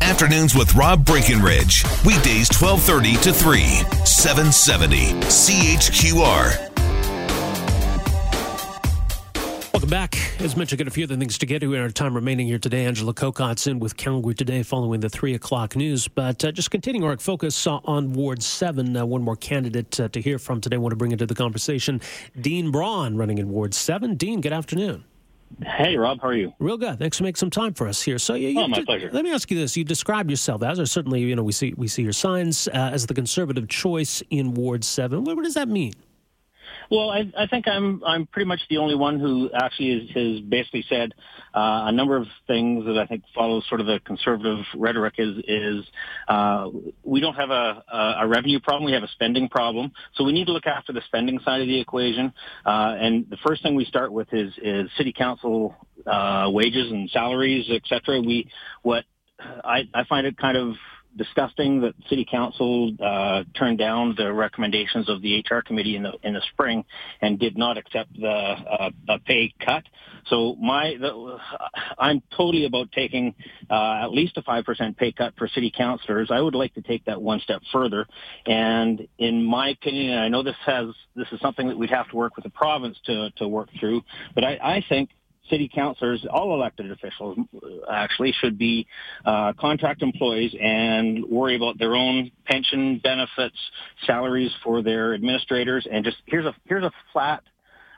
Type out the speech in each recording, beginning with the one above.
Afternoons with Rob Breckenridge. Weekdays 1230 to 3, 770 CHQR. Welcome back. As mentioned, got a few other things to get to in our time remaining here today. Angela Kokott's in with Calgary today following the 3 o'clock news. But uh, just continuing our focus uh, on Ward 7, uh, one more candidate uh, to hear from today. I want to bring into the conversation Dean Braun running in Ward 7. Dean, good afternoon. Hey, Rob, how are you? Real good. Thanks for making some time for us here. So, you, oh, my did, pleasure. Let me ask you this: You describe yourself as, or certainly, you know, we see we see your signs uh, as the conservative choice in Ward Seven. What, what does that mean? Well, I, I think I'm I'm pretty much the only one who actually is, has basically said uh, a number of things that I think follow sort of the conservative rhetoric. Is is uh, we don't have a, a revenue problem, we have a spending problem. So we need to look after the spending side of the equation. Uh, and the first thing we start with is is city council uh, wages and salaries, et cetera. We what I, I find it kind of disgusting that City Council uh, turned down the recommendations of the HR committee in the in the spring and did not accept the uh, pay cut. So my the, I'm totally about taking uh, at least a five percent pay cut for city councilors. I would like to take that one step further. And in my opinion, and I know this has this is something that we'd have to work with the province to to work through, but I, I think city councilors, all elected officials actually should be uh, contract employees and worry about their own pension benefits, salaries for their administrators, and just here's a here's a flat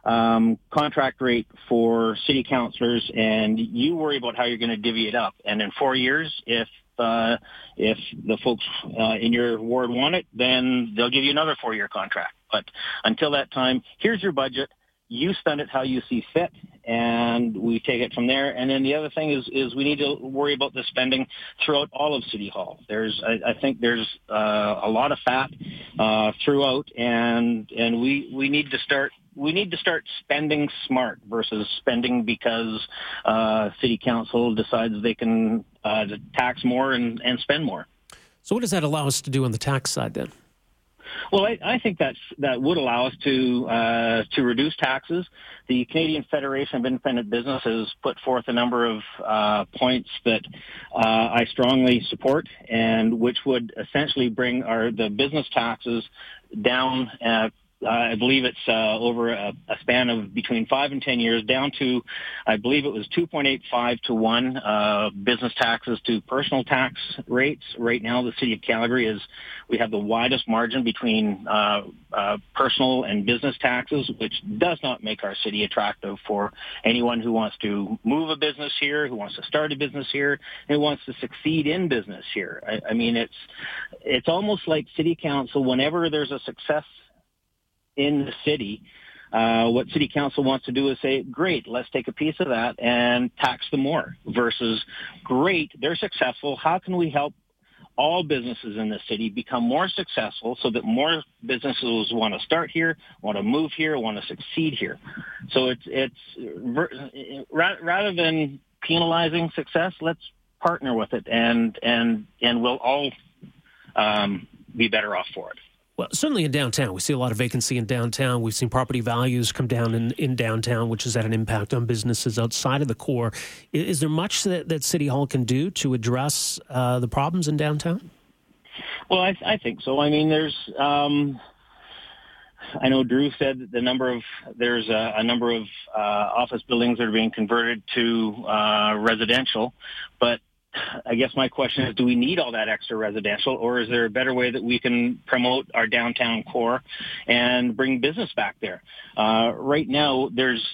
um, contract rate for city councilors, and you worry about how you're going to divvy it up. And in four years, if uh, if the folks uh, in your ward want it, then they'll give you another four-year contract. But until that time, here's your budget you spend it how you see fit and we take it from there. And then the other thing is, is we need to worry about the spending throughout all of City Hall. There's, I, I think there's uh, a lot of fat uh, throughout and, and we, we need to start we need to start spending smart versus spending because uh, city council decides they can uh, tax more and, and spend more. So, what does that allow us to do on the tax side then? Well, I, I think that that would allow us to uh, to reduce taxes. The Canadian Federation of Independent Business has put forth a number of uh, points that uh, I strongly support, and which would essentially bring our the business taxes down uh, I believe it's uh, over a, a, span of between five and ten years, down to, I believe it was 2.85 to one uh, business taxes to personal tax rates. Right now, the city of Calgary is we have the widest margin between uh, uh, personal and business taxes, which does not make our city attractive for anyone who wants to move a business here, who wants to start a business here, who wants to succeed in business here. I, I mean, it's it's almost like city council. Whenever there's a success in the city. Uh, what city council wants to do is say, great, let's take a piece of that and tax them more versus great, they're successful. How can we help all businesses in the city become more successful so that more businesses want to start here, want to move here, want to succeed here. So it's, it's rather than penalizing success, let's partner with it and, and, and we'll all um, be better off for it. Well, certainly in downtown, we see a lot of vacancy in downtown. We've seen property values come down in, in downtown, which has had an impact on businesses outside of the core. Is, is there much that, that City Hall can do to address uh, the problems in downtown? Well, I, I think so. I mean, there's. Um, I know Druh said that the number of there's a, a number of uh, office buildings that are being converted to uh, residential, but I guess my question is, do we need all that extra residential, or is there a better way that we can promote our downtown core and bring business back there? Uh, right now, there's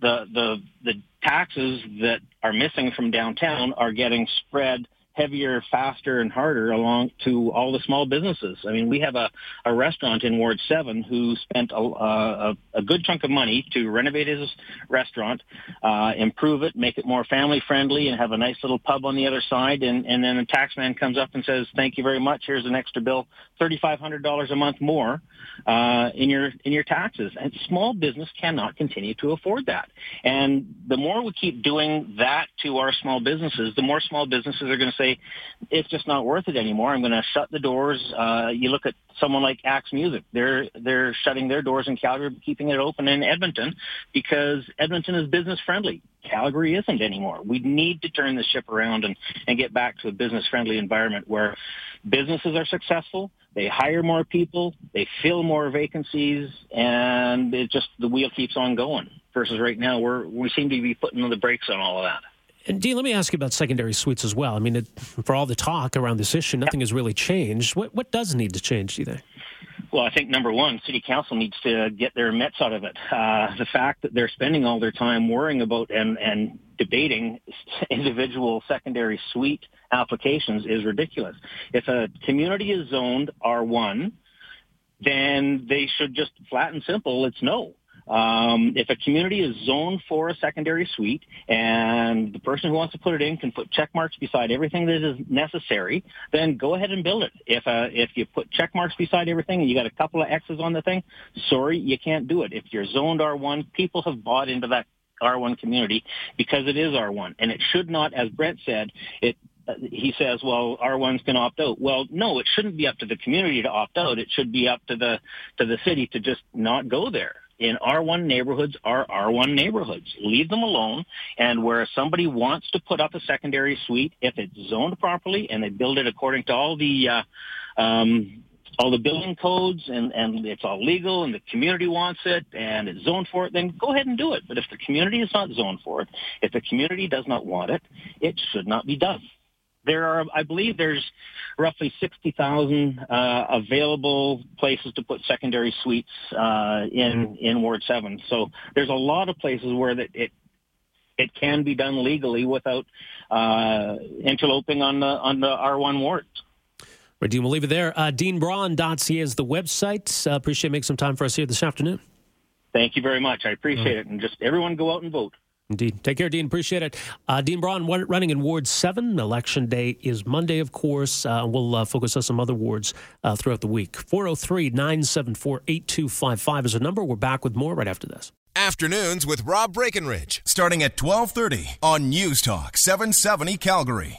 the the the taxes that are missing from downtown are getting spread heavier, faster, and harder along to all the small businesses. I mean, we have a, a restaurant in Ward 7 who spent a, a, a good chunk of money to renovate his restaurant, uh, improve it, make it more family friendly, and have a nice little pub on the other side. And, and then a taxman comes up and says, thank you very much. Here's an extra bill, $3,500 a month more uh, in your in your taxes. And small business cannot continue to afford that. And the more we keep doing that to our small businesses, the more small businesses are going to say, it's just not worth it anymore. I'm going to shut the doors. Uh, you look at someone like Axe Music. They're they're shutting their doors in Calgary, keeping it open in Edmonton because Edmonton is business friendly. Calgary isn't anymore. We need to turn the ship around and, and get back to a business friendly environment where businesses are successful, they hire more people, they fill more vacancies, and it just the wheel keeps on going. Versus right now, we're we seem to be putting the brakes on all of that. And Dean, let me ask you about secondary suites as well. I mean, it, for all the talk around this issue, nothing has really changed. What what does need to change, do you think? Well, I think number one, city council needs to get their mitts out of it. Uh, the fact that they're spending all their time worrying about and, and debating individual secondary suite applications is ridiculous. If a community is zoned R1, then they should just flat and simple, it's no. Um, if a community is zoned for a secondary suite and the person who wants to put it in can put check marks beside everything that is necessary, then go ahead and build it. If uh, if you put check marks beside everything and you got a couple of X's on the thing, sorry, you can't do it. If you're zoned R1, people have bought into that R1 community because it is R1, and it should not, as Brent said, it he says, well, R1s can opt out. Well, no, it shouldn't be up to the community to opt out. It should be up to the to the city to just not go there in R1 neighborhoods are R1 neighborhoods. Leave them alone. And where somebody wants to put up a secondary suite, if it's zoned properly and they build it according to all the uh, um, all the building codes and, and it's all legal and the community wants it and it's zoned for it, then go ahead and do it. But if the community is not zoned for it, if the community does not want it, it should not be done there are, I believe there's roughly 60,000 uh, available places to put secondary suites uh, in, mm-hmm. in Ward 7. So there's a lot of places where that it, it can be done legally without uh, interloping on the, on the R1 wards. Right, Dean, we'll leave it there. Uh, DeanBraun.ca is the website. Uh, appreciate making some time for us here this afternoon. Thank you very much. I appreciate it. And just everyone go out and vote. Indeed. Take care, Dean. Appreciate it. Uh, Dean Braun running in Ward 7. Election day is Monday, of course. Uh, we'll uh, focus on some other wards uh, throughout the week. 403 974 8255 is a number. We're back with more right after this. Afternoons with Rob Breckenridge, starting at 1230 on News Talk 770 Calgary.